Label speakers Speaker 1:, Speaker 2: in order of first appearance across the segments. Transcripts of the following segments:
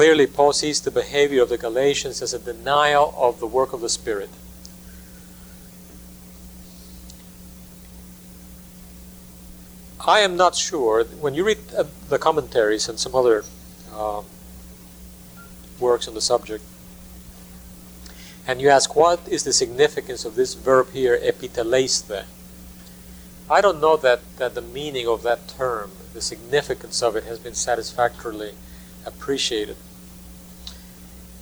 Speaker 1: Clearly, Paul sees the behavior of the Galatians as a denial of the work of the Spirit. I am not sure. When you read uh, the commentaries and some other uh, works on the subject, and you ask what is the significance of this verb here, epiteleiste, I don't know that, that the meaning of that term, the significance of it, has been satisfactorily appreciated.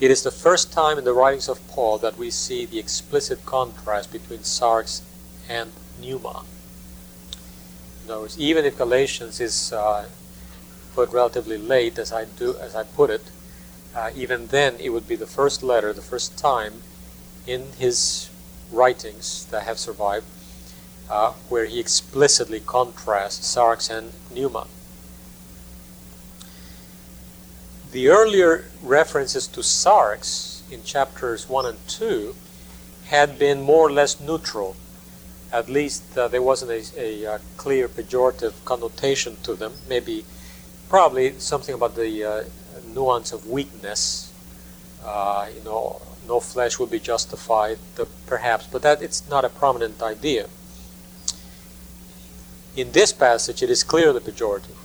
Speaker 1: It is the first time in the writings of Paul that we see the explicit contrast between sarx and pneuma. In other words, even if Galatians is uh, put relatively late, as I do, as I put it, uh, even then it would be the first letter, the first time in his writings that have survived, uh, where he explicitly contrasts sarx and pneuma. The earlier references to sarx in chapters 1 and 2 had been more or less neutral at least uh, there wasn't a, a, a, uh, clear pejorative connotation to them. Maybe, probably something about the uh, nuance of weakness. Uh, you know, no flesh would be justified, perhaps, but that it's not a prominent idea. In this passage, it is clearly pejorative.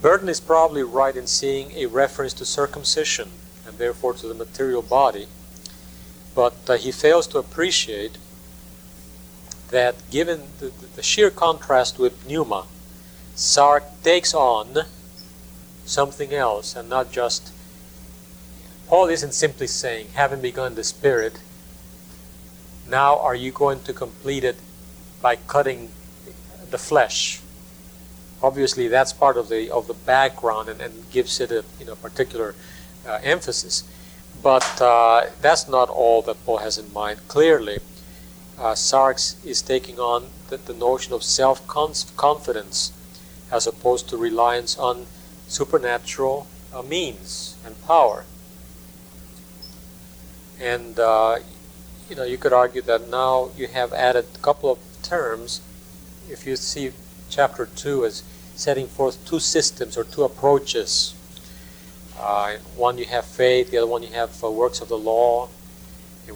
Speaker 1: Burton is probably right in seeing a reference to circumcision and therefore to the material body, but uh, he fails to appreciate that given the, the sheer contrast with pneuma, sarx takes on something else and not just. Paul isn't simply saying, having begun the Spirit, now are you going to complete it by cutting the flesh? Obviously, that's part of the of the background and, and gives it a you know particular uh, emphasis. But uh, that's not all that Paul has in mind. Clearly, uh, Sarx is taking on the, the notion of self confidence as opposed to reliance on supernatural uh, means and power. And uh, you know, you could argue that now you have added a couple of terms. If you see chapter two as setting forth two systems or two approaches. Uh, one you have faith, the other one you have uh, works of the law,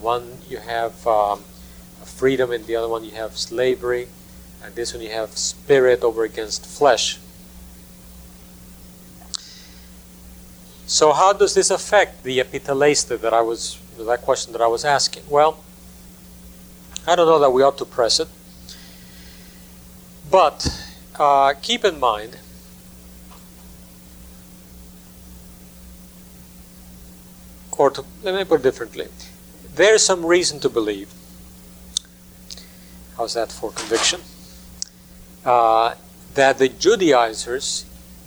Speaker 1: one you have um, freedom, and the other one you have slavery, and this one you have spirit over against flesh. So how does this affect the epiteleiste that I was that question that I was asking? Well, I don't know that we ought to press it, but uh, keep in mind or to, let me put it differently. There is some reason to believe How's that for conviction? Uh, that the Judaizers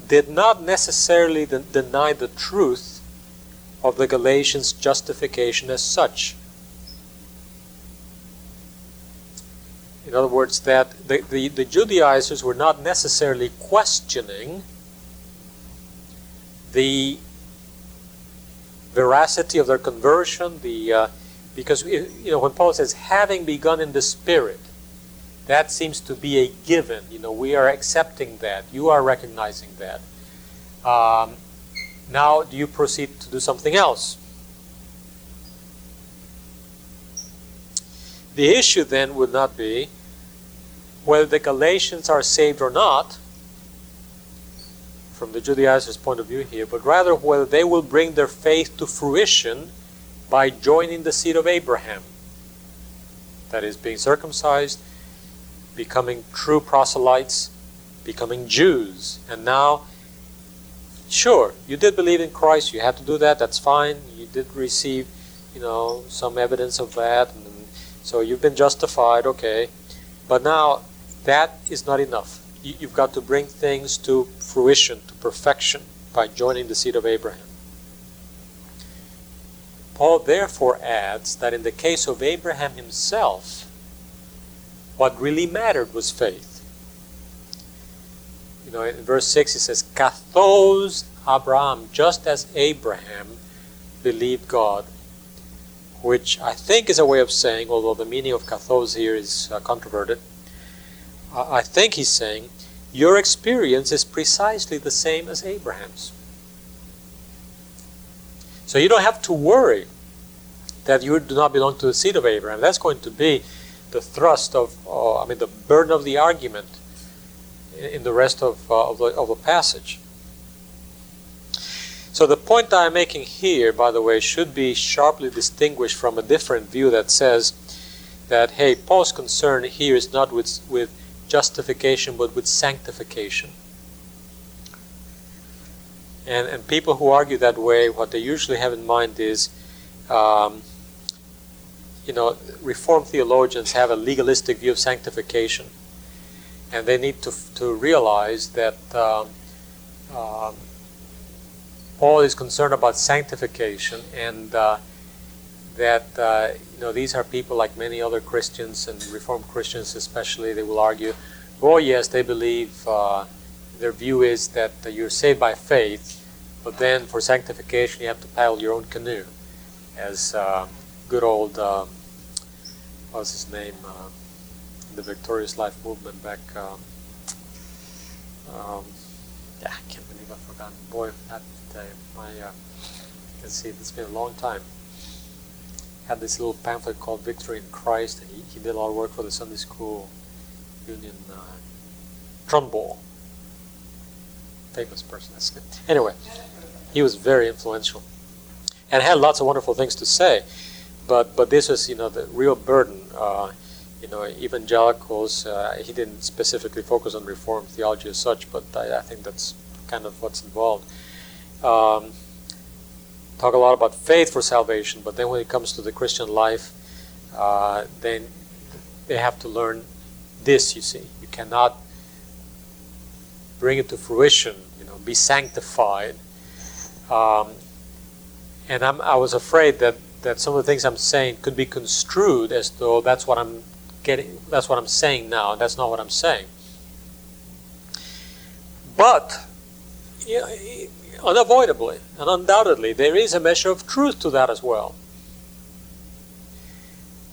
Speaker 1: did not necessarily de- deny the truth of the Galatians' justification as such. In other words, that the, the, the Judaizers were not necessarily questioning the veracity of their conversion, the uh, because you know when Paul says having begun in the spirit, that seems to be a given. You know, we are accepting that. You are recognizing that. Um, now, do you proceed to do something else? The issue then would not be whether the Galatians are saved or not, from the Judaizers' point of view here, but rather whether they will bring their faith to fruition by joining the seed of Abraham. That is, being circumcised becoming true proselytes, becoming Jews. And now, sure, you did believe in Christ, you had to do that, that's fine. You did receive, you know, some evidence of that, so you've been justified, okay. But now, that is not enough. You, you've got to bring things to fruition, to perfection, by joining the seed of Abraham. Paul therefore adds that in the case of Abraham himself, what really mattered was faith. You know, in verse 6 he says, Kathos Abraham, just as Abraham believed God, which I think is a way of saying, although the meaning of kathos here is uh, controverted, I think he's saying, your experience is precisely the same as Abraham's. So you don't have to worry that you do not belong to the seed of Abraham. That's going to be the thrust of, uh, I mean, the burden of the argument in the rest of, uh, of, the, of the passage. So the point I'm making here, by the way, should be sharply distinguished from a different view that says that, hey, Paul's concern here is not with, with justification but with sanctification. And, and people who argue that way, what they usually have in mind is, um, you know, Reformed theologians have a legalistic view of sanctification and they need to, to realize that um, um, Paul is concerned about sanctification and uh, that uh, you know these are people like many other Christians and Reformed Christians especially. They will argue, oh yes, they believe uh, their view is that you're saved by faith, but then for sanctification you have to paddle your own canoe, as uh, good old uh, what's his name uh, the Victorious Life movement back. Um, um, I can't believe I forgot. Boy, that uh, my uh, you can see it's been a long time. Had this little pamphlet called Victory in Christ, and he, he did a lot of work for the Sunday School Union. Uh, Trumbull, famous person. Anyway, he was very influential, and had lots of wonderful things to say. But but this was you know the real burden. Uh, you know, evangelicals, uh, he didn't specifically focus on Reformed theology as such, but I, I think that's kind of what's involved. Um, talk a lot about faith for salvation, but then when it comes to the Christian life, uh, then they have to learn this, you see. You cannot bring it to fruition, you know, be sanctified. Um, and I'm, I was afraid that, that some of the things I'm saying could be construed as though that's what I'm getting that's what I'm saying now. That's not what I'm saying. But you know, unavoidably and undoubtedly, there is a measure of truth to that as well.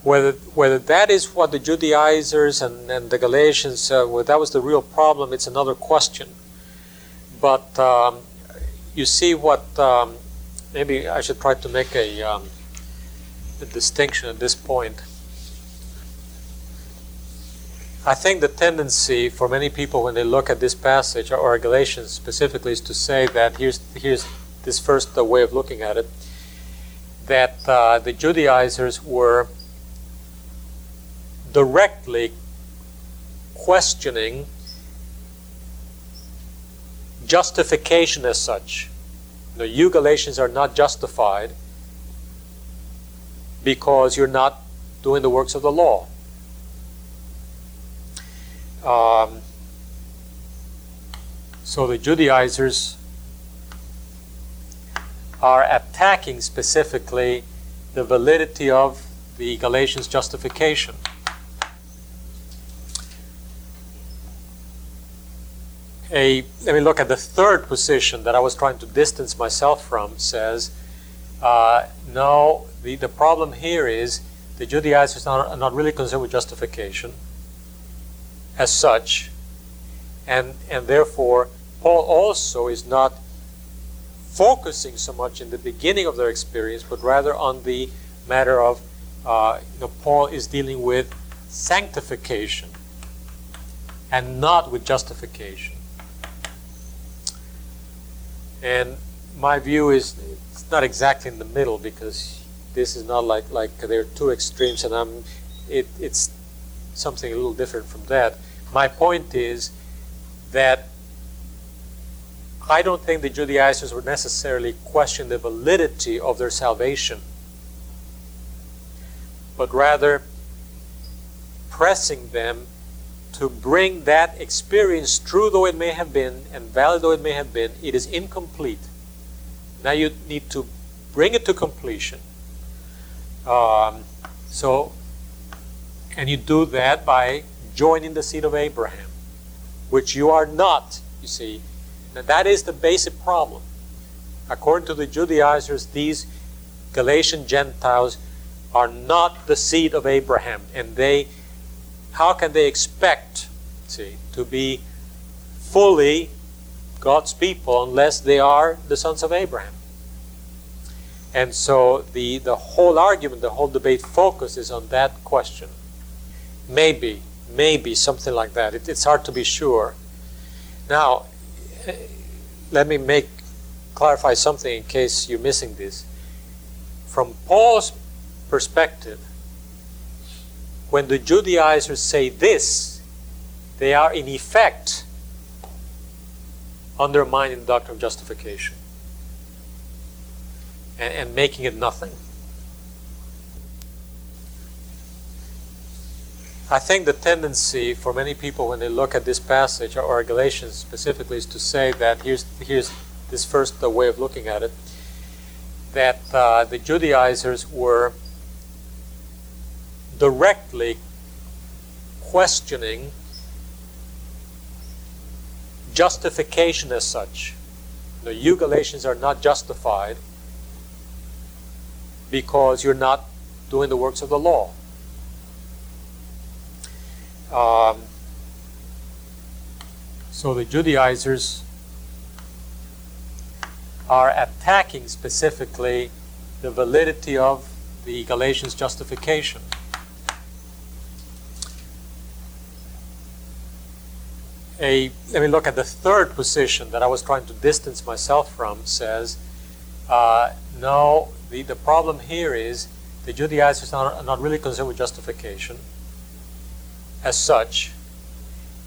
Speaker 1: Whether whether that is what the Judaizers and, and the Galatians, uh, that was the real problem, it's another question. But um, you see what um, maybe I should try to make a, um, a distinction at this point I think the tendency for many people when they look at this passage or Galatians specifically is to say that here's here's this first uh, way of looking at it that uh, the Judaizers were directly questioning justification as such. You, you Galatians are not justified because you're not doing the works of the law. Um, so the Judaizers are attacking specifically the validity of the Galatians justification. A, let me look at the third position that I was trying to distance myself from says, uh, no, the, the problem here is the Judaizers are not, are not really concerned with justification as such, and, and therefore, Paul also is not focusing so much in the beginning of their experience, but rather on the matter of uh, you know, Paul is dealing with sanctification and not with justification. And my view is it's not exactly in the middle because this is not like like there are two extremes, and I'm it, it's something a little different from that. My point is that I don't think the Judaizers would necessarily question the validity of their salvation, but rather pressing them to bring that experience, true though it may have been and valid though it may have been, it is incomplete. Now you need to bring it to completion. Um, so, and you do that by joining the seed of Abraham, which you are not, you see. Now that is the basic problem. According to the Judaizers, these Galatian Gentiles are not the seed of Abraham, and they how can they expect see to be fully God's people unless they are the sons of Abraham? And so the, the whole argument, the whole debate focuses on that question. Maybe, maybe something like that. It, it's hard to be sure. Now, eh, let me make clarify something in case you're missing this. From Paul's perspective, when the Judaizers say this, they are in effect undermining the doctrine of justification and, and making it nothing. I think the tendency for many people when they look at this passage or Galatians specifically is to say that here's here's this first way of looking at it that uh, the Judaizers were directly questioning justification as such. The you Galatians are not justified because you're not doing the works of the law. Um, so the Judaizers are attacking specifically the validity of the Galatians justification. A, let me look at the third position that I was trying to distance myself from says, uh, no, the, the problem here is the Judaizers are not, are not really concerned with justification as such,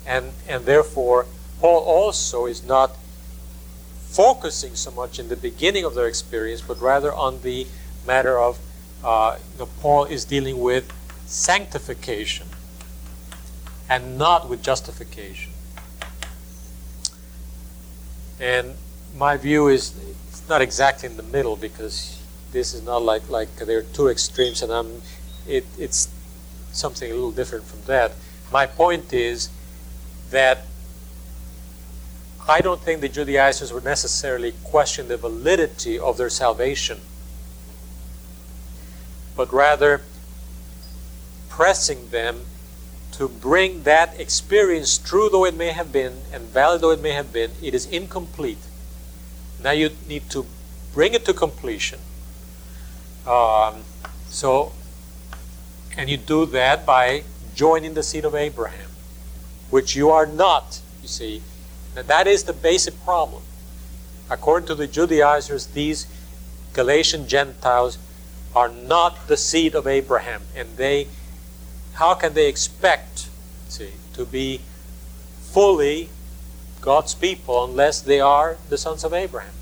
Speaker 1: and, and therefore Paul also is not focusing so much in the beginning of their experience, but rather on the matter of uh, you know, Paul is dealing with sanctification and not with justification. And my view is it's not exactly in the middle because this is not like like there are two extremes, and I'm it, it's something a little different from that. My point is that I don't think the Judaizers would necessarily question the validity of their salvation, but rather pressing them to bring that experience, true though it may have been and valid though it may have been, it is incomplete. Now you need to bring it to completion. Um, so, and you do that by joining the seed of Abraham, which you are not, you see. Now, that is the basic problem. According to the Judaizers, these Galatian Gentiles are not the seed of Abraham, and they, how can they expect, see, to be fully God's people unless they are the sons of Abraham?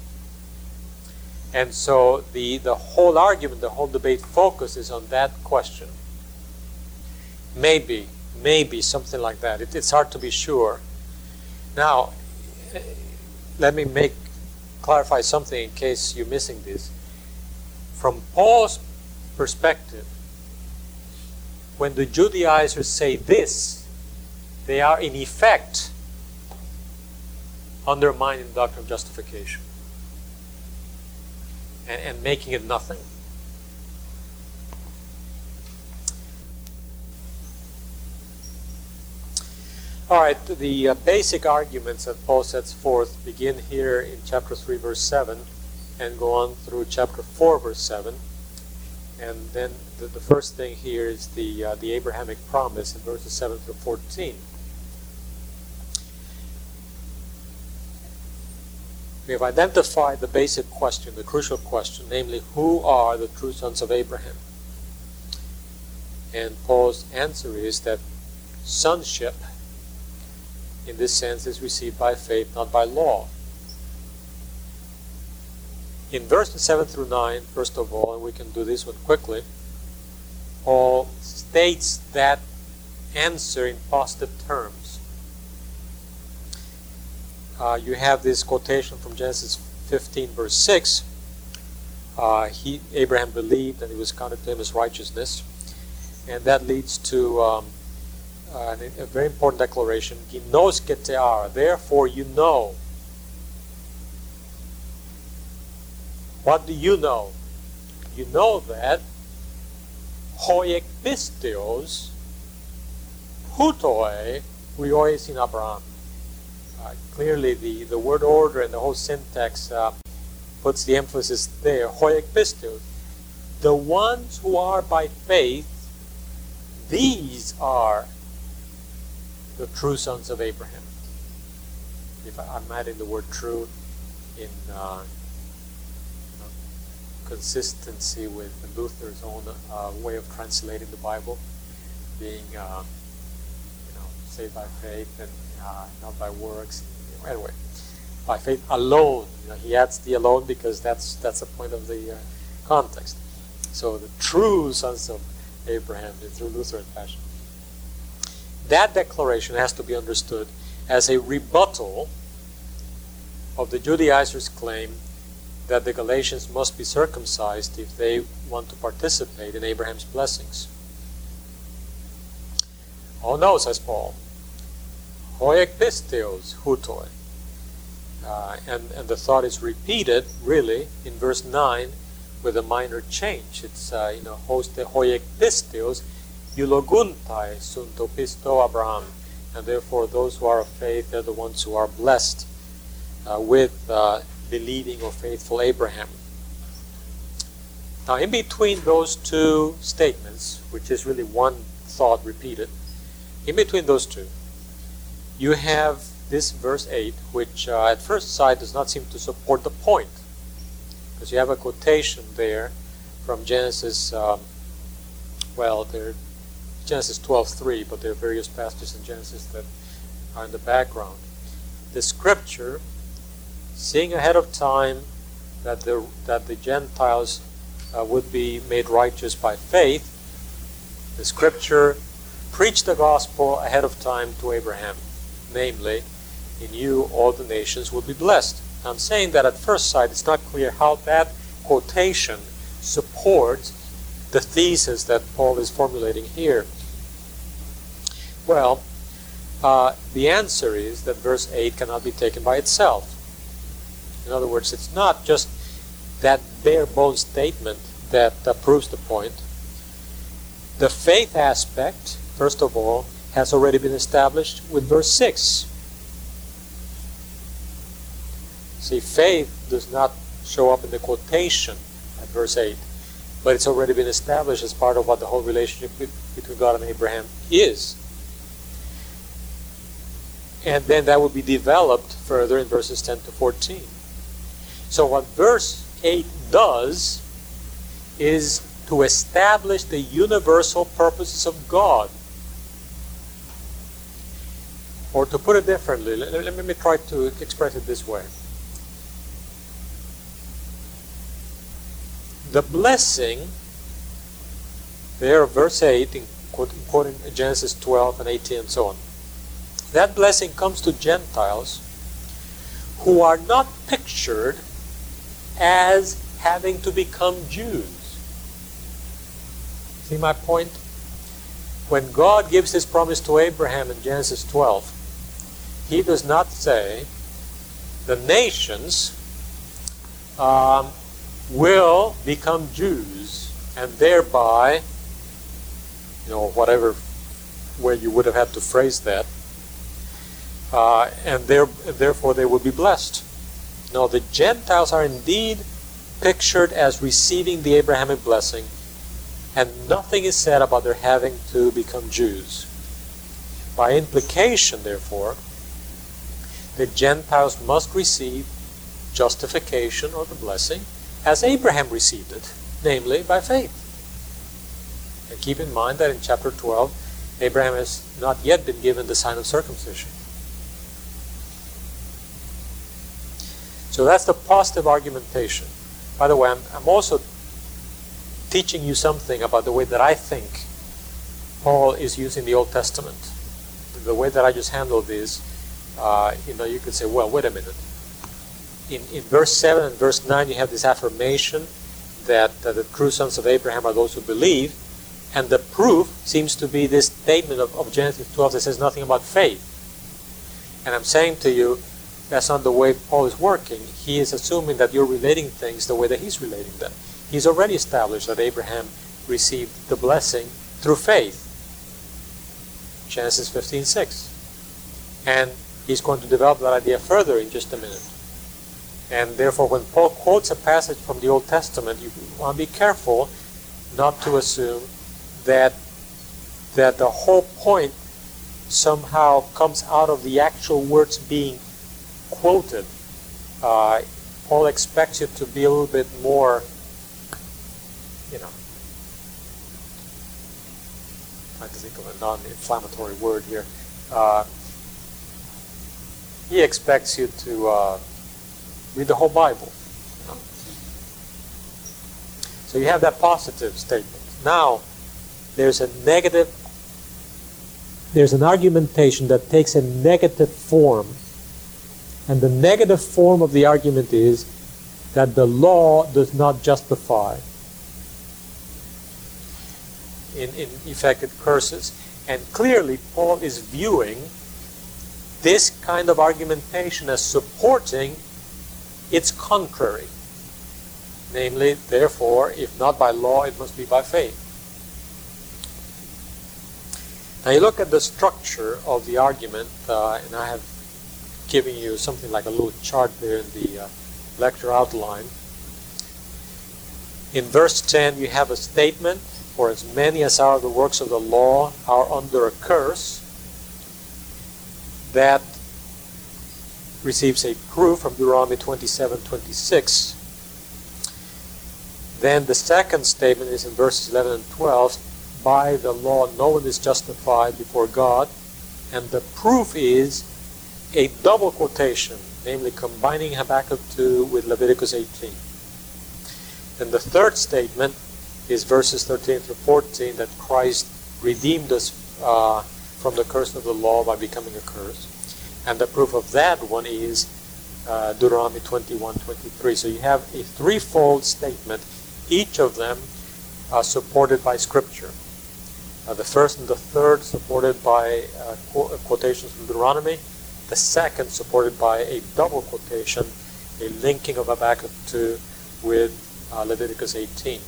Speaker 1: And so the, the whole argument, the whole debate focuses on that question. Maybe, maybe something like that. It, it's hard to be sure. Now, eh, let me make clarify something in case you're missing this. From Paul's perspective, when the Judaizers say this, they are in effect undermining the doctrine of justification and, and making it nothing. All right, the uh, basic arguments that Paul sets forth begin here in chapter 3, verse 7, and go on through chapter 4, verse 7. And then the, the first thing here is the, uh, the Abrahamic promise in verses 7 through 14. We have identified the basic question, the crucial question, namely, who are the true sons of Abraham? And Paul's answer is that sonship, in this sense, is received by faith, not by law. In verses 7 through 9, first of all, and we can do this one quickly, Paul states that answer in positive terms. Uh, you have this quotation from Genesis 15, verse 6. Uh, he, Abraham believed and it was counted to him as righteousness. And that leads to um, uh, a very important declaration. Ginoskete ara, therefore you know. What do you know? You know that hoiek pisteos hutoi huiois in Abraham. Uh, clearly, the, the word order and the whole syntax uh, puts the emphasis there. Hoiek pisteos. The ones who are by faith, these are the true sons of Abraham. If I, am adding the word true in uh, you know, consistency with Luther's own uh, way of translating the Bible, being uh, you know saved by faith and uh, not by works. Anyway, by faith alone. You know, he adds the alone because that's that's the point of the uh, context. So the true sons of Abraham through Lutheran fashion. That declaration has to be understood as a rebuttal of the Judaizers' claim that the Galatians must be circumcised if they want to participate in Abraham's blessings. Oh no, says Paul. Hoiek pisteos hutoi. Uh, and, and the thought is repeated, really, in verse 9 with a minor change. It's, uh, you know, hoste hoiek pisteos sunto Abraham. And therefore, those who are of faith, they're the ones who are blessed uh, with uh, believing or faithful Abraham. Now, in between those two statements, which is really one thought repeated, in between those two, you have this verse 8, which uh, at first sight does not seem to support the point. Because you have a quotation there from Genesis, um, well, there Genesis 12:3, but there are various passages in Genesis that are in the background. The scripture, seeing ahead of time that the that the Gentiles uh, would be made righteous by faith, the scripture preached the gospel ahead of time to Abraham, namely, in you all the nations will be blessed. I'm saying that at first sight it's not clear how that quotation supports the thesis that Paul is formulating here? Well, uh, the answer is that verse 8 cannot be taken by itself. In other words, it's not just that bare bones statement that uh, proves the point. The faith aspect, first of all, has already been established with verse 6. See, faith does not show up in the quotation at verse 8 but it's already been established as part of what the whole relationship between God and Abraham is. And then that will be developed further in verses 10 to 14. So, what verse 8 does is to establish the universal purposes of God. Or to put it differently, let, let me try to express it this way. The blessing, there, verse 8, in quoting Genesis 12 and 18 and so on, that blessing comes to Gentiles who are not pictured as having to become Jews. See my point? When God gives his promise to Abraham in Genesis 12, he does not say the nations um, will become Jews and thereby, you know, whatever way you would have had to phrase that, uh, and there, therefore they will be blessed. No, the Gentiles are indeed pictured as receiving the Abrahamic blessing, and nothing is said about their having to become Jews. By implication, therefore, the Gentiles must receive justification or the blessing as Abraham received it, namely by faith. And keep in mind that in chapter 12, Abraham has not yet been given the sign of circumcision. So that's the positive argumentation. By the way, I'm, I'm also teaching you something about the way that I think Paul is using the Old Testament. The way that I just handled this, uh, you know, you could say, well, wait a minute. In, in verse 7 and verse 9, you have this affirmation that uh, the true sons of Abraham are those who believe, and the proof seems to be this statement of, of Genesis 12 that says nothing about faith. And I'm saying to you, that's not the way Paul is working. He is assuming that you're relating things the way that he's relating them. He's already established that Abraham received the blessing through faith. Genesis 15:6. And he's going to develop that idea further in just a minute. And therefore, when Paul quotes a passage from the Old Testament, you want to be careful not to assume that that the whole point somehow comes out of the actual words being quoted. Uh, Paul expects you to be a little bit more, you know, trying to think of a non-inflammatory word here. Uh, he expects you to uh, read the whole Bible. So you have that positive statement. Now, there's a negative, there's an argumentation that takes a negative form. And the negative form of the argument is that the law does not justify. In, in effect, it curses. And clearly, Paul is viewing this kind of argumentation as supporting its contrary. Namely, therefore, if not by law, it must be by faith. Now you look at the structure of the argument, uh, and I have given you something like a little chart there in the uh, lecture outline. In verse 10, you have a statement, for as many as are the works of the law are under a curse, that receives a proof from Deuteronomy 27 26. Then the second statement is in verses 11 and 12 by the law no one is justified before God, and the proof is a double quotation, namely combining Habakkuk 2 with Leviticus 18. And the third statement is verses 13 through 14 that Christ redeemed us uh, from the curse of the law by becoming a curse. And the proof of that one is uh, Deuteronomy 21 23. So you have a threefold statement, each of them uh, supported by Scripture. Uh, the first and the third supported by uh, qu- uh, quotations from Deuteronomy. The second supported by a double quotation, a linking of Habakkuk 2 with uh, Leviticus 18.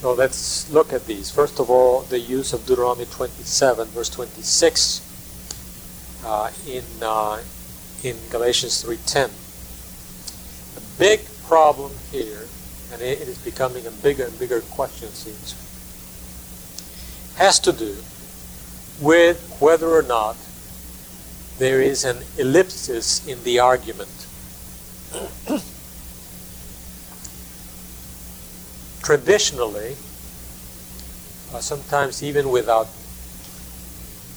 Speaker 1: So let's look at these. First of all, the use of Deuteronomy 27, verse 26, uh, in uh, in Galatians 3:10. The big problem here and it is becoming a bigger and bigger question, seems, has to do with whether or not there is an ellipsis in the argument. Traditionally, uh, sometimes even without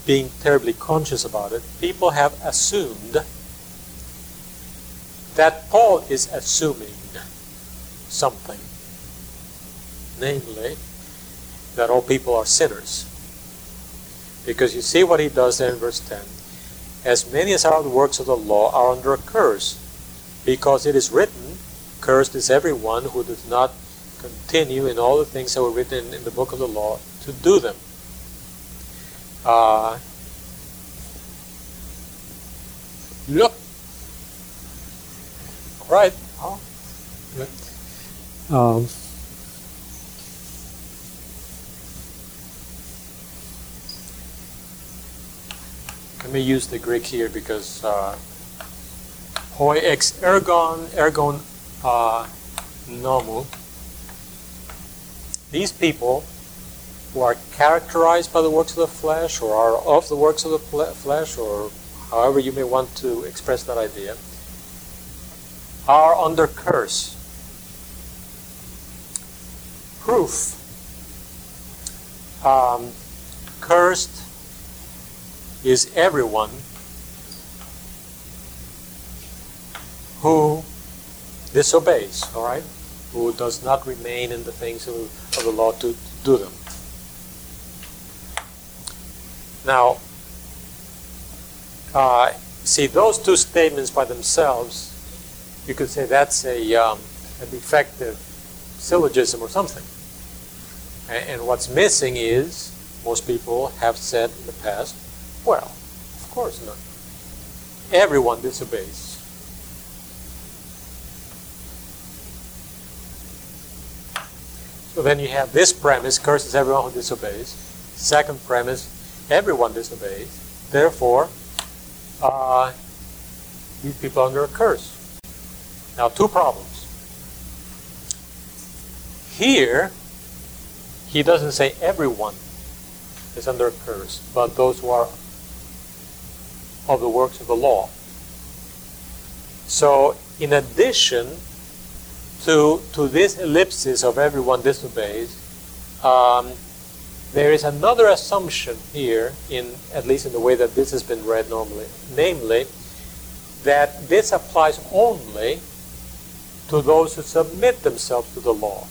Speaker 1: being terribly conscious about it, people have assumed that Paul is assuming something, namely that all people are sinners. Because you see what he does there in verse 10. As many as are the works of the law are under a curse, because it is written, Cursed is everyone who does not continue in all the things that were written in the book of the law to do them. Uh, look. Right. Oh. Um, let me use the Greek here because uh, hoi ex ergon ergon uh, nomu. These people who are characterized by the works of the flesh or are of the works of the flesh or however you may want to express that idea are under curse proof. Um, cursed is everyone who disobeys, all right? Who does not remain in the things of, of the law to, to do them. Now, uh, see, those two statements by themselves, you could say that's a, um, a defective syllogism or something. And, and what's missing is, most people have said in the past, well, of course not. Everyone disobeys. So then you have this premise, curses everyone who disobeys. Second premise, everyone disobeys. Therefore, uh, these people are under a curse. Now, two problems. Here, he doesn't say everyone is under a curse, but those who are of the works of the law. So, in addition to, to this ellipsis of everyone disobeys, um, there is another assumption here, in at least in the way that this has been read normally, namely that this applies only to those who submit themselves to the law.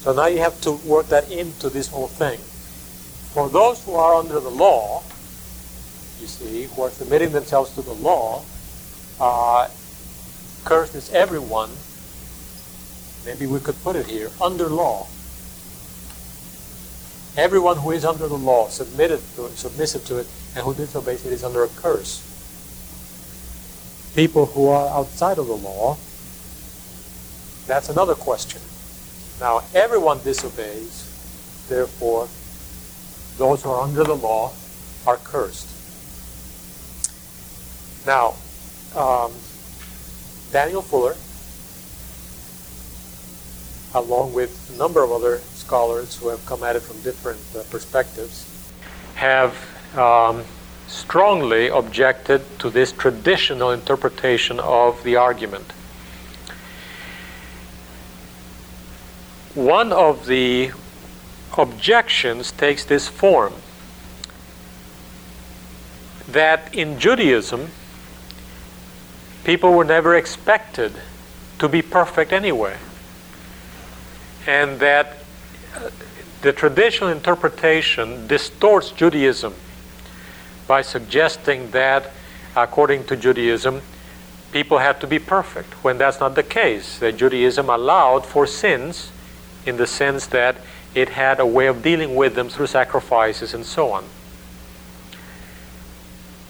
Speaker 1: So now you have to work that into this whole thing. For those who are under the law, you see, who are submitting themselves to the law, uh, cursed is everyone maybe we could put it here, under law. Everyone who is under the law, submitted to it, submissive to it, and who disobeys it is under a curse. People who are outside of the law, that's another question. Now, everyone disobeys, therefore, those who are under the law are cursed. Now, um, Daniel Fuller along with a number of other scholars who have come at it from different uh, perspectives, have um, strongly objected to this traditional interpretation of the argument. One of the objections takes this form that in Judaism, people were never expected to be perfect anyway and that uh, the traditional interpretation distorts Judaism by suggesting that, according to Judaism, people had to be perfect, when that's not the case. That Judaism allowed for sins in the sense that it had a way of dealing with them through sacrifices and so on.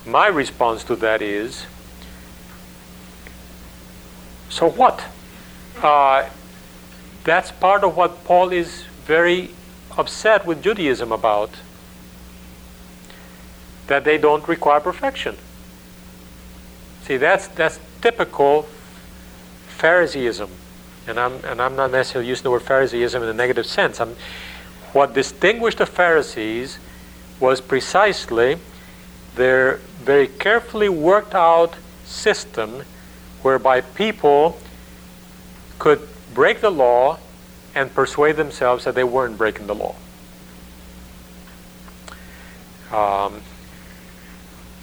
Speaker 1: My response to that is so what? Uh, that's part of what Paul is very upset with Judaism about. That they don't require perfection. See, that's, that's typical Phariseeism. And I'm, and I'm not necessarily using the word Phariseeism in a negative sense. I'm, what distinguished the Pharisees was precisely their very carefully worked out system whereby people could break the law and persuade themselves that they weren't breaking the law. Um,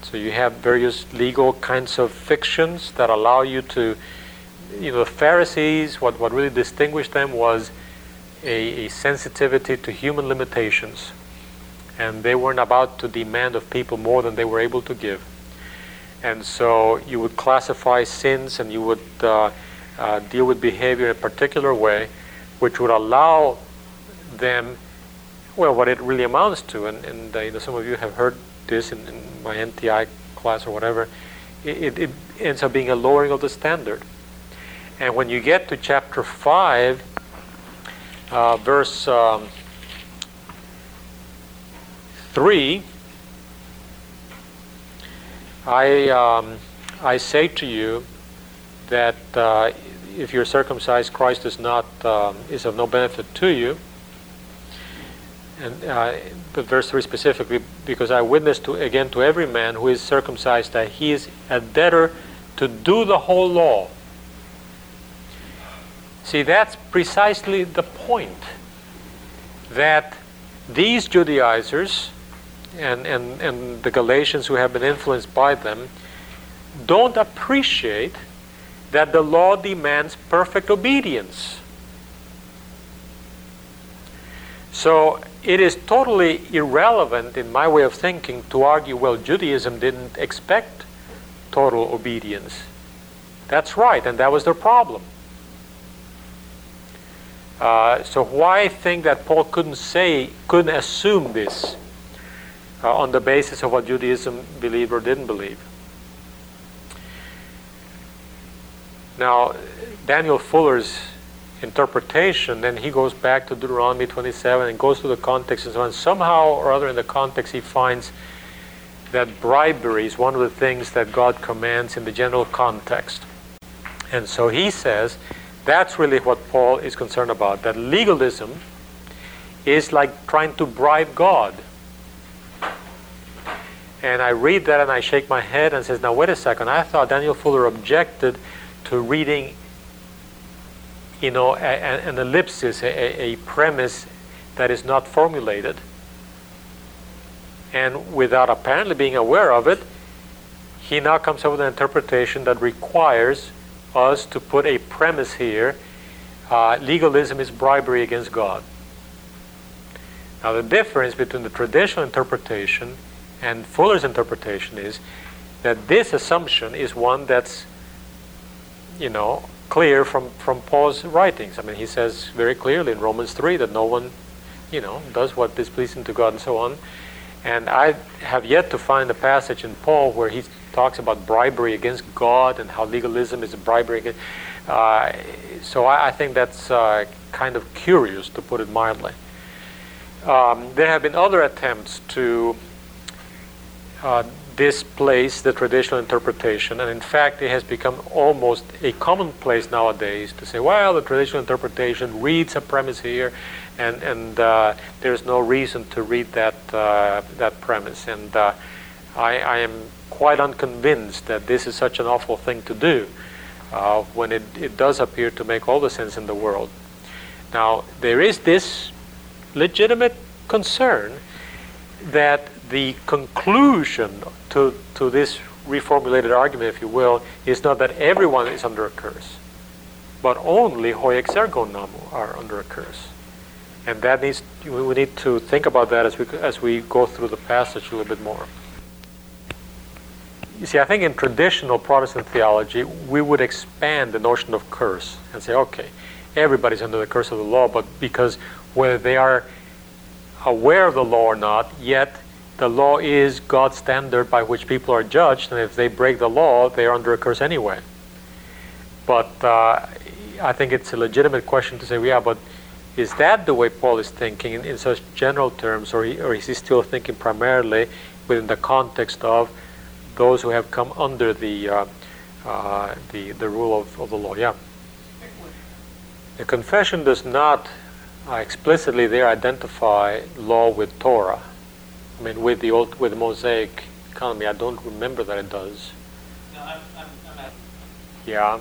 Speaker 1: so you have various legal kinds of fictions that allow you to, you know, the Pharisees, what, what really distinguished them was a, a sensitivity to human limitations. And they weren't about to demand of people more than they were able to give. And so you would classify sins and you would uh, uh, deal with behavior in a particular way, which would allow them, well, what it really amounts to, and, and uh, you know, some of you have heard this in, in my NTI class or whatever, it, it, ends up being a lowering of the standard. And when you get to chapter 5, uh, verse um, 3, I, um, I say to you that uh, if you're circumcised, Christ is not um, is of no benefit to you. And uh, but verse three specifically, because I witness to again to every man who is circumcised that he is a debtor to do the whole law. See, that's precisely the point. That these Judaizers and, and, and the Galatians who have been influenced by them don't appreciate that the law demands perfect obedience. So, it is totally irrelevant in my way of thinking to argue, well, Judaism didn't expect total obedience. That's right, and that was their problem. Uh, so why think that Paul couldn't say, couldn't assume this uh, on the basis of what Judaism believed or didn't believe? Now, Daniel Fuller's interpretation, then he goes back to Deuteronomy 27 and goes to the context and so on. Somehow or other in the context, he finds that bribery is one of the things that God commands in the general context. And so he says that's really what Paul is concerned about that legalism is like trying to bribe God. And I read that and I shake my head and says, now wait a second. I thought Daniel Fuller objected to reading you know, a, a, an ellipsis, a, a premise that is not formulated. And without apparently being aware of it, he now comes up with an interpretation that requires us to put a premise here uh, legalism is bribery against God. Now, the difference between the traditional interpretation and Fuller's interpretation is that this assumption is one that's, you know, clear from, from Paul's writings. I mean, he says very clearly in Romans 3 that no one, you know, does what is pleasing to God and so on. And I have yet to find a passage in Paul where he talks about bribery against God and how legalism is a bribery against. Uh, so I, I, think that's uh, kind of curious, to put it mildly. Um, there have been other attempts to uh, displace the traditional interpretation, and in fact, it has become almost a commonplace nowadays to say, well, the traditional interpretation reads a premise here, and, and uh, there's no reason to read that, uh, that premise. And uh, I, I, am quite unconvinced that this is such an awful thing to do uh, when it, it does appear to make all the sense in the world. Now, there is this legitimate concern that the conclusion to, to this reformulated argument, if you will, is not that everyone is under a curse, but only hoi exergo namo are under a curse. And that needs we need to think about that as we as we go through the passage a little bit more. You see, I think in traditional Protestant theology, we would expand the notion of curse and say, okay, everybody's under the curse of the law, but because whether they are aware of the law or not, yet the law is God's standard by which people are judged, and if they break the law, they are under a curse anyway. But uh, I think it's a legitimate question to say, yeah, but is that the way Paul is thinking in, in such general terms, or, he, or is he still thinking primarily within the context of those who have come under the uh, uh, the, the rule of, of the law? Yeah. The confession does not uh, explicitly there identify law with Torah. I mean, with the old, with the Mosaic economy, I don't remember that it does.
Speaker 2: No, I'm, I'm, I'm
Speaker 1: yeah.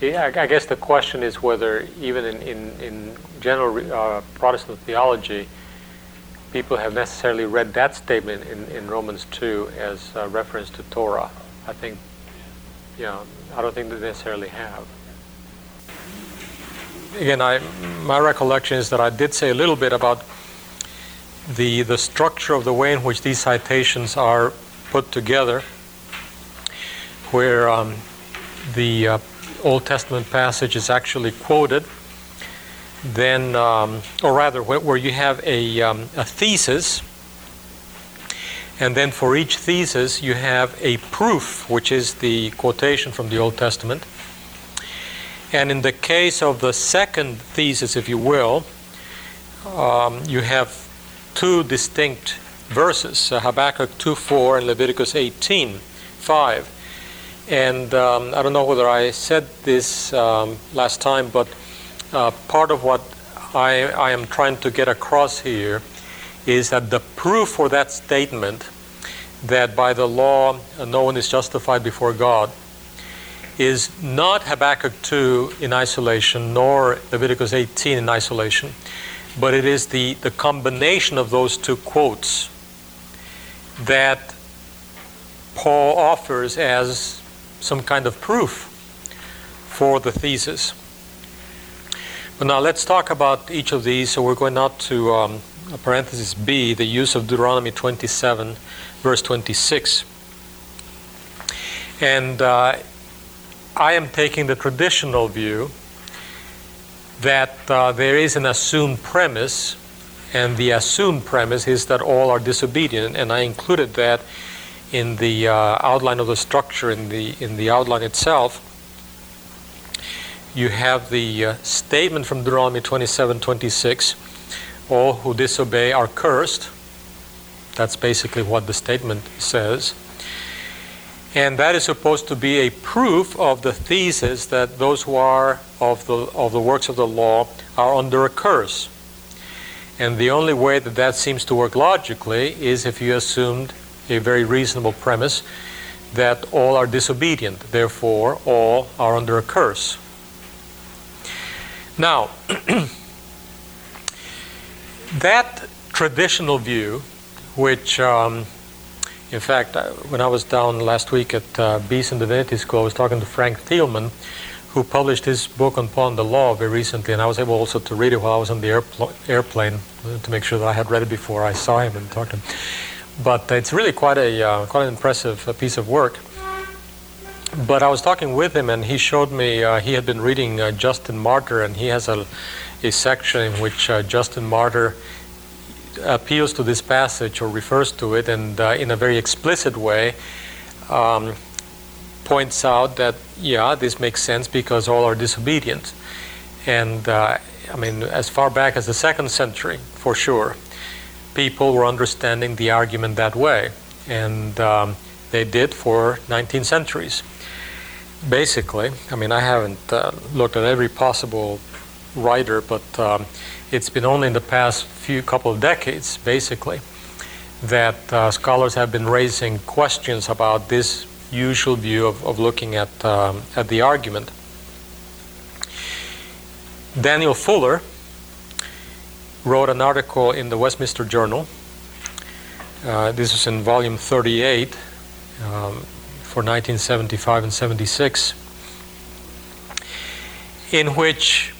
Speaker 1: Yeah, I guess the question is whether even in, in, in general uh, Protestant theology, people have necessarily read that statement in, in Romans 2 as a reference to Torah. I think, yeah, I don't think they necessarily have. Again, I, my recollection is that I did say a little bit about the, the structure of the way in which these citations are put together, where um, the uh, Old Testament passage is actually quoted, then, um, or rather, where, where you have a, um, a thesis, and then for each thesis you have a proof, which is the quotation from the Old Testament. And in the case of the second thesis, if you will, um, you have two distinct verses uh, Habakkuk 2 4 and Leviticus 18 5. And um, I don't know whether I said this um, last time, but uh, part of what I, I am trying to get across here is that the proof for that statement that by the law uh, no one is justified before God is not Habakkuk 2 in isolation nor Leviticus 18 in isolation, but it is the, the combination of those two quotes that Paul offers as some kind of proof for the thesis. But now let's talk about each of these. So we're going not to um, parenthesis B, the use of Deuteronomy 27, verse 26. And uh, I am taking the traditional view that uh, there is an assumed premise, and the assumed premise is that all are disobedient, and I included that in the uh, outline of the structure in the in the outline itself. You have the uh, statement from Deuteronomy 27:26, "All who disobey are cursed." That's basically what the statement says. And that is supposed to be a proof of the thesis that those who are of the, of the works of the law are under a curse. And the only way that that seems to work logically is if you assumed a very reasonable premise that all are disobedient, therefore, all are under a curse. Now, that traditional view, which um, in fact, when I was down last week at uh, Beeson Divinity School, I was talking to Frank Thielman, who published his book upon the law very recently, and I was able also to read it while I was on the airpl- airplane uh, to make sure that I had read it before I saw him and talked to him. But it's really quite a uh, quite an impressive uh, piece of work. But I was talking with him, and he showed me uh, he had been reading Justin Martyr, and he has a, a section in which Justin Martyr appeals to this passage or refers to it and uh, in a very explicit way um, points out that, yeah, this makes sense because all are disobedient. And uh, I mean, as far back as the second century, for sure, people were understanding the argument that way. And um, they did for 19 centuries. Basically, I mean, I haven't uh, looked at every possible writer, but um, it's been only in the past few couple of decades, basically, that uh, scholars have been raising questions about this usual view of, of looking at, um, at the argument. Daniel Fuller wrote an article in the Westminster Journal. Uh, this was in volume 38 um, for 1975 and 76, in which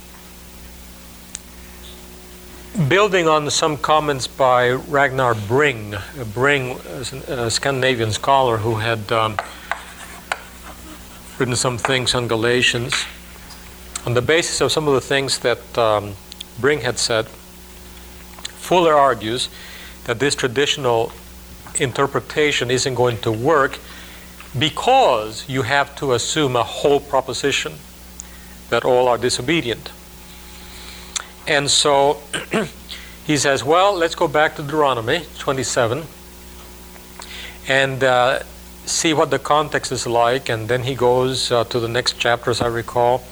Speaker 1: building on some comments by Ragnar Bring, Bring, a Scandinavian scholar who had um, written some things on Galatians, on the basis of some of the things that um, Bring had said, Fuller argues that this traditional interpretation isn't going to work because you have to assume a whole proposition that all are disobedient. And so he says, well, let's go back to Deuteronomy 27 and uh, see what the context is like. And then he goes uh, to the next chapter, as I recall.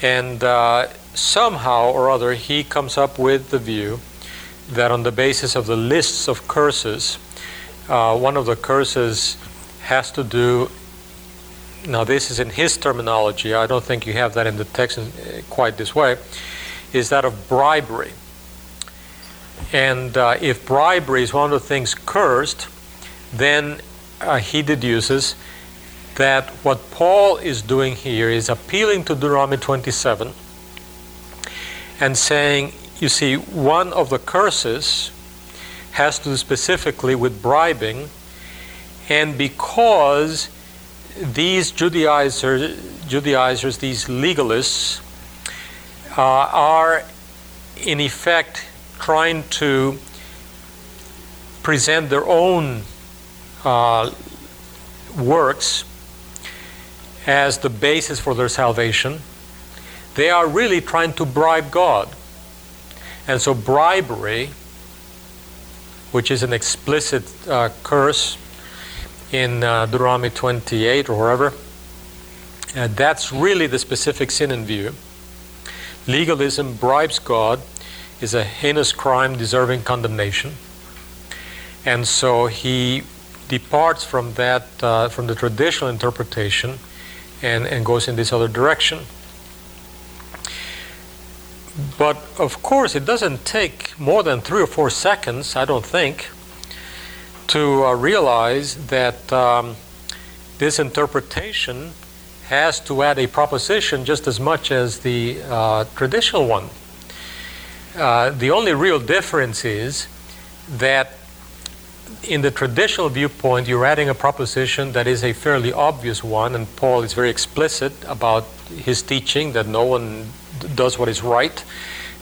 Speaker 1: And uh, somehow or other, he comes up with the view that on the basis of the lists of curses, uh, one of the curses has to do now this is in his terminology i don't think you have that in the text quite this way is that of bribery. And uh, if bribery is one of the things cursed, then uh, he deduces that what Paul is doing here is appealing to Deuteronomy 27 and saying, you see, one of the curses has to do specifically with bribing, and because these Judaizers, Judaizers these legalists, uh, are in effect trying to present their own uh, works as the basis for their salvation. They are really trying to bribe God. And so, bribery, which is an explicit uh, curse in uh, Deuteronomy 28 or wherever, uh, that's really the specific sin in view. Legalism bribes God is a heinous crime deserving condemnation. And so he departs from that, uh, from the traditional interpretation, and, and goes in this other direction. But of course, it doesn't take more than three or four seconds, I don't think, to uh, realize that um, this interpretation has to add a proposition just as much as the uh, traditional one. Uh, the only real difference is that in the traditional viewpoint, you're adding a proposition that is a fairly obvious one, and Paul is very explicit about his teaching that no one does what is right,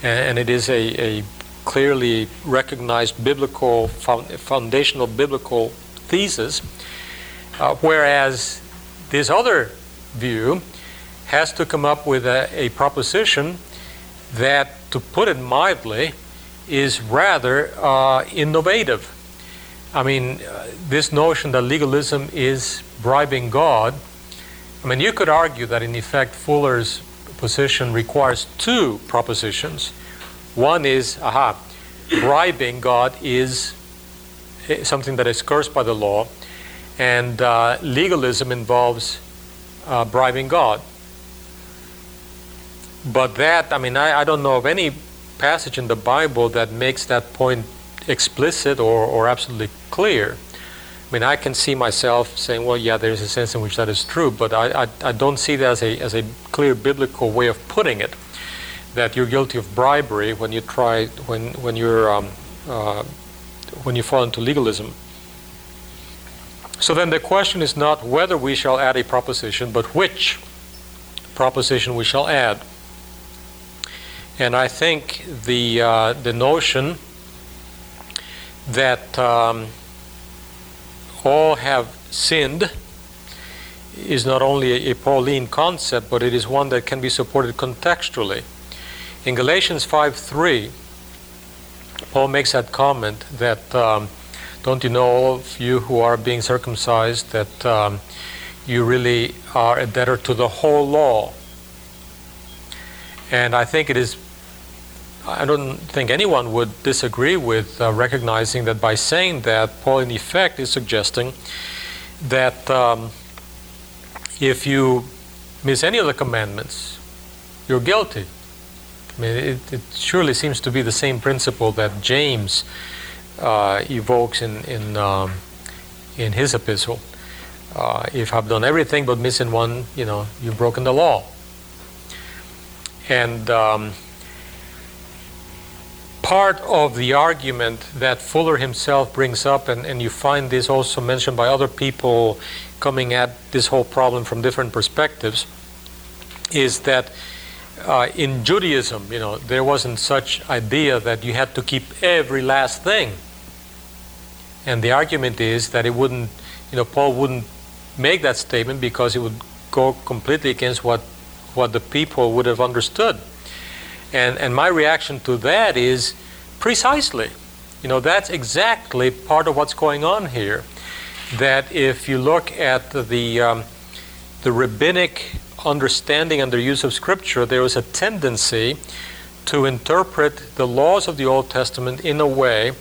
Speaker 1: and, it is a, a, clearly recognized biblical, foundational biblical thesis. Uh, whereas this other view has to come up with a, a proposition that, to put it mildly, is rather uh, innovative. I mean, uh, this notion that legalism is bribing God, I mean, you could argue that in effect Fuller's position requires two propositions. One is, aha, bribing God is eh, something that is cursed by the law, and uh, legalism involves uh, bribing God. But that, I mean, I, I don't know of any passage in the Bible that makes that point explicit or, or absolutely clear. I mean, I can see myself saying, well, yeah, there's a sense in which that is true, but I, I, I don't see that as a, as a clear biblical way of putting it. That you're guilty of bribery when you try, when, when you're, um, uh, when you fall into legalism. So then the question is not whether we shall add a proposition, but which proposition we shall add. And I think the, uh, the notion that um, all have sinned is not only a, Pauline concept, but it is one that can be supported contextually. In Galatians 5:3, Paul makes that comment that um, don't you know, all of you who are being circumcised, that um, you really are a debtor to the whole law? And I think it is I don't think anyone would disagree with uh, recognizing that by saying that, Paul, in effect, is suggesting that um, if you miss any of the commandments, you're guilty. I mean, it, it surely seems to be the same principle that James uh, evokes in in, um, in his epistle. Uh, if I've done everything but missing one, you know, you've broken the law. And um, part of the argument that Fuller himself brings up, and, and you find this also mentioned by other people coming at this whole problem from different perspectives, is that uh, in Judaism, you know, there wasn't such idea that you had to keep every last thing. And the argument is that it wouldn't, you know, Paul wouldn't make that statement because it would go completely against what, what the people would have understood. And, and my reaction to that is precisely. You know, that's exactly part of what's going on here. That if you look at the, um, the rabbinic understanding and the use of Scripture, there was a tendency to interpret the laws of the Old Testament in a way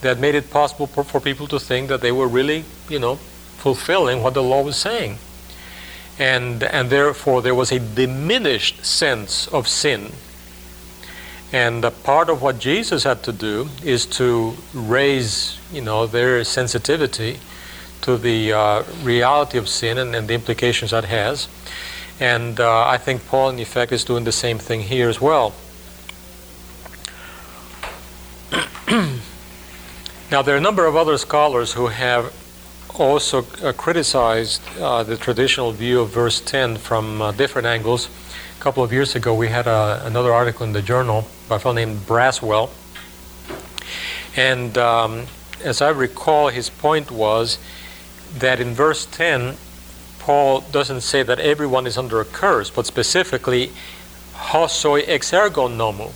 Speaker 1: that made it possible for, for people to think that they were really, you know, fulfilling what the law was saying. And, and therefore, there was a diminished sense of sin and part of what Jesus had to do is to raise, you know, their sensitivity to the uh, reality of sin and, and, the implications that has. And uh, I think Paul, in effect, is doing the same thing here as well. now, there are a number of other scholars who have also uh, criticized uh, the traditional view of verse 10 from uh, different angles. A couple of years ago, we had a, another article in the journal by a fellow named Braswell. And um, as I recall, his point was that in verse 10, Paul doesn't say that everyone is under a curse, but specifically, hosoi exergon nomu.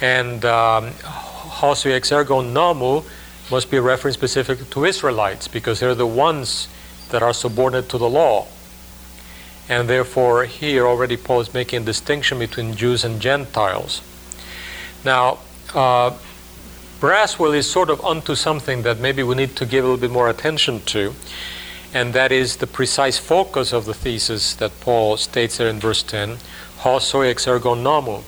Speaker 1: And um, hosoi exergon nomu must be a reference specific to Israelites because they're the ones that are subordinate to the law. And therefore, here already Paul is making a distinction between Jews and Gentiles. Now, uh, Braswell is sort of onto something that maybe we need to give a little bit more attention to, and that is the precise focus of the thesis that Paul states there in verse 10, ho soi exergon nomu.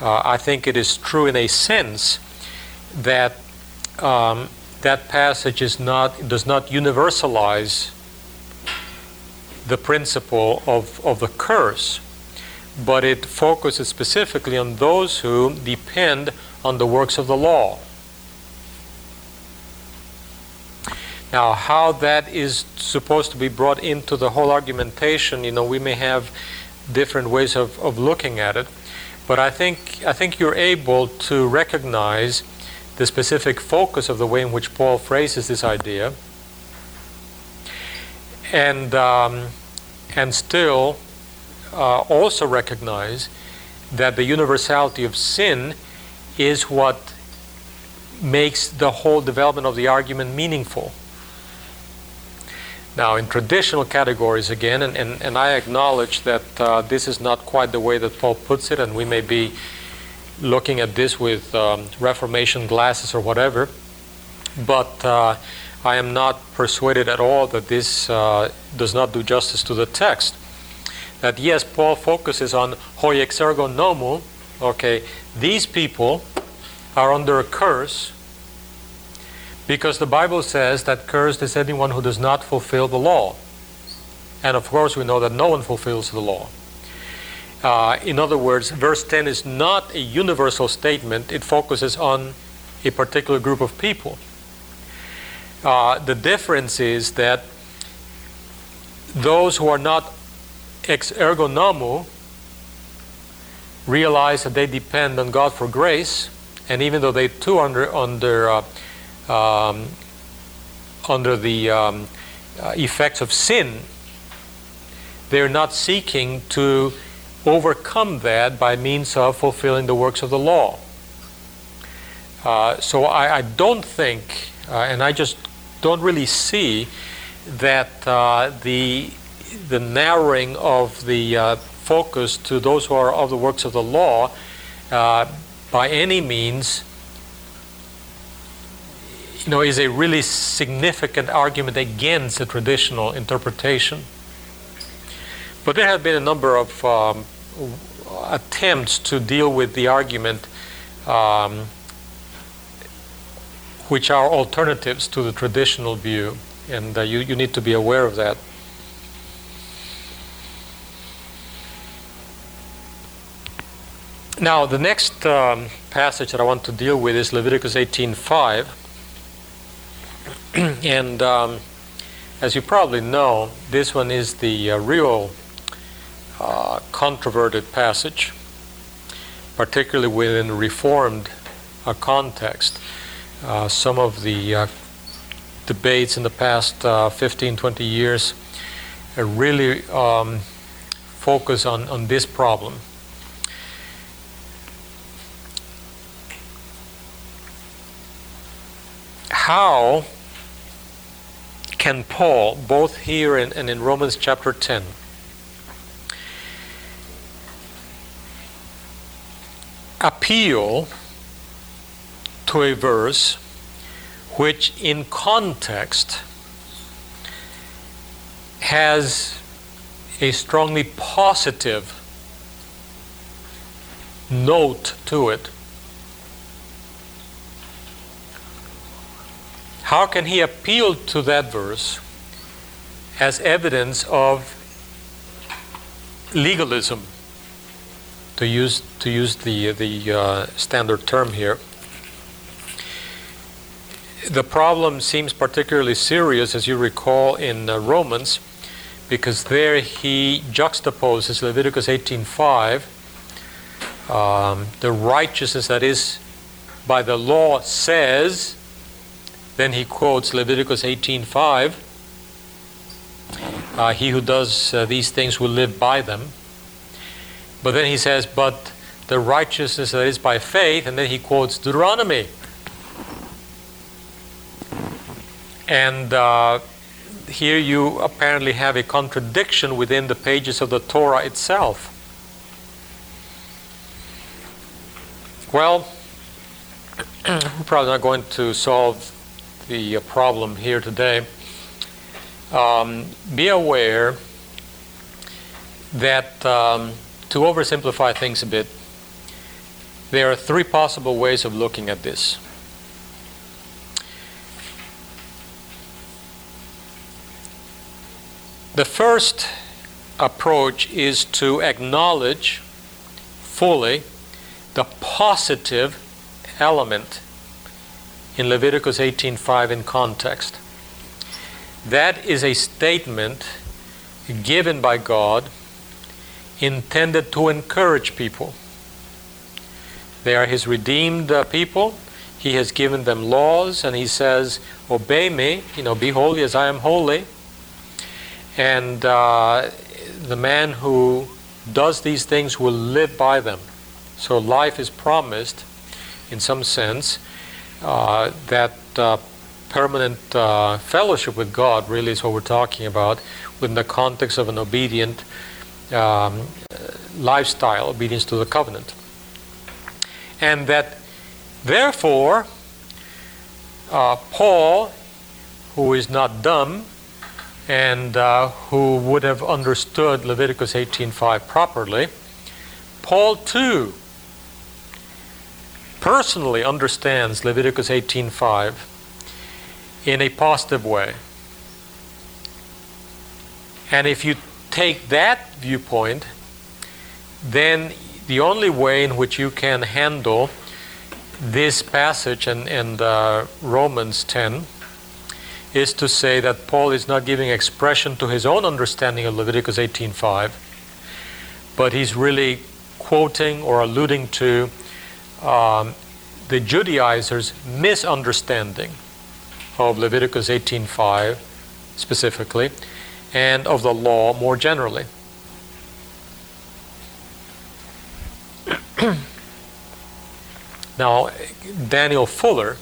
Speaker 1: Uh, I think it is true in a sense that um, that passage is not, does not universalize the principle of, of the curse, but it focuses specifically on those who depend on the works of the law. Now, how that is supposed to be brought into the whole argumentation, you know, we may have different ways of, of looking at it, but I think I think you're able to recognize the specific focus of the way in which Paul phrases this idea, and um, and still uh, also recognize that the universality of sin is what makes the whole development of the argument meaningful. Now, in traditional categories, again, and, and, and I acknowledge that uh, this is not quite the way that Paul puts it, and we may be looking at this with um, Reformation glasses or whatever, but uh, I am not persuaded at all that this uh, does not do justice to the text. That yes, Paul focuses on hoi exergo nomu, okay, these people are under a curse because the Bible says that cursed is anyone who does not fulfill the law. And of course, we know that no one fulfills the law. Uh, in other words, verse 10 is not a universal statement, it focuses on a particular group of people. Uh, the difference is that those who are not ex ergonomu realize that they depend on God for grace, and even though they too under under uh, um, under the um, uh, effects of sin, they're not seeking to overcome that by means of fulfilling the works of the law. Uh, so I, I, don't think, uh, and I just don't really see that uh, the the narrowing of the uh, focus to those who are of the works of the law uh, by any means you know, is a really significant argument against the traditional interpretation. But there have been a number of um, attempts to deal with the argument um, which are alternatives to the traditional view, and uh, you, you need to be aware of that. Now, the next um, passage that I want to deal with is Leviticus 18:5. and um, as you probably know, this one is the uh, real uh, controverted passage, particularly within Reformed uh, context. Uh, some of the uh, debates in the past uh, 15, 20 years really um, focus on, on this problem. How can Paul, both here and, and in Romans chapter 10, appeal to a verse which, in context, has a strongly positive note to it How can he appeal to that verse as evidence of legalism? To use to use the the uh, standard term here. The problem seems particularly serious, as you recall in uh, Romans, because there he juxtaposes Leviticus 18:5, um, the righteousness that is by the law says then he quotes Leviticus 18:5. Uh, he who does uh, these things will live by them. But then he says, but the righteousness that is by faith, and then he quotes Deuteronomy. And uh, here you apparently have a contradiction within the pages of the Torah itself. Well, we're probably not going to solve the uh, problem here today, um, be aware that um, to oversimplify things a bit, there are three possible ways of looking at this. The first approach is to acknowledge fully the positive element in Leviticus 18:5 in context. That is a statement given by God intended to encourage people. They are his redeemed uh, people. He has given them laws and he says, "Obey me, you know, be holy as I am holy." And uh, the man who does these things will live by them. So life is promised, in some sense, uh, that uh, permanent uh, fellowship with God really is what we're talking about within the context of an obedient um, lifestyle, obedience to the covenant. And that therefore, uh, Paul, who is not dumb, and uh, who would have understood Leviticus 18:5 properly, Paul too personally understands Leviticus 18:5 in a positive way. And if you take that viewpoint, then the only way in which you can handle this passage and, and uh, Romans 10 is to say that Paul is not giving expression to his own understanding of Leviticus 18:5, but he's really quoting or alluding to um, the Judaizers' misunderstanding of Leviticus 18:5 specifically, and of the law more generally. now, Daniel Fuller,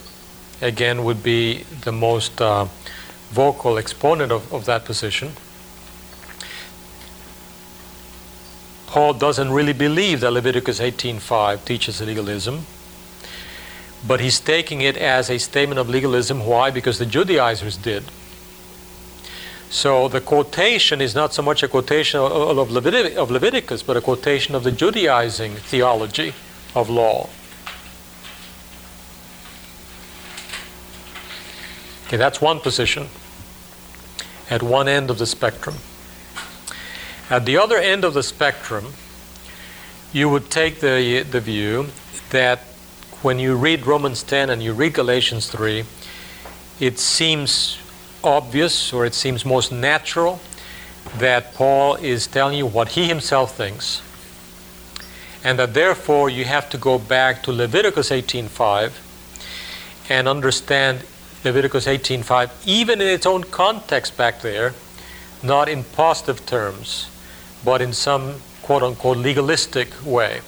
Speaker 1: again, would be the most uh, vocal exponent of, of that position. Paul doesn't really believe that Leviticus 18:5 teaches legalism, but he's taking it as a statement of legalism. Why? Because the Judaizers did. So the quotation is not so much a quotation of, of, Levitic, of Leviticus, but a quotation of the Judaizing theology of law. Okay, that's one position at one end of the spectrum. At the other end of the spectrum, you would take the, the view that when you read Romans 10 and you read Galatians 3, it seems obvious or it seems most natural that Paul is telling you what he himself thinks. And that therefore you have to go back to Leviticus 18:5 and understand Leviticus 18:5 even in its own context back there, not in positive terms, but in some quote unquote legalistic way.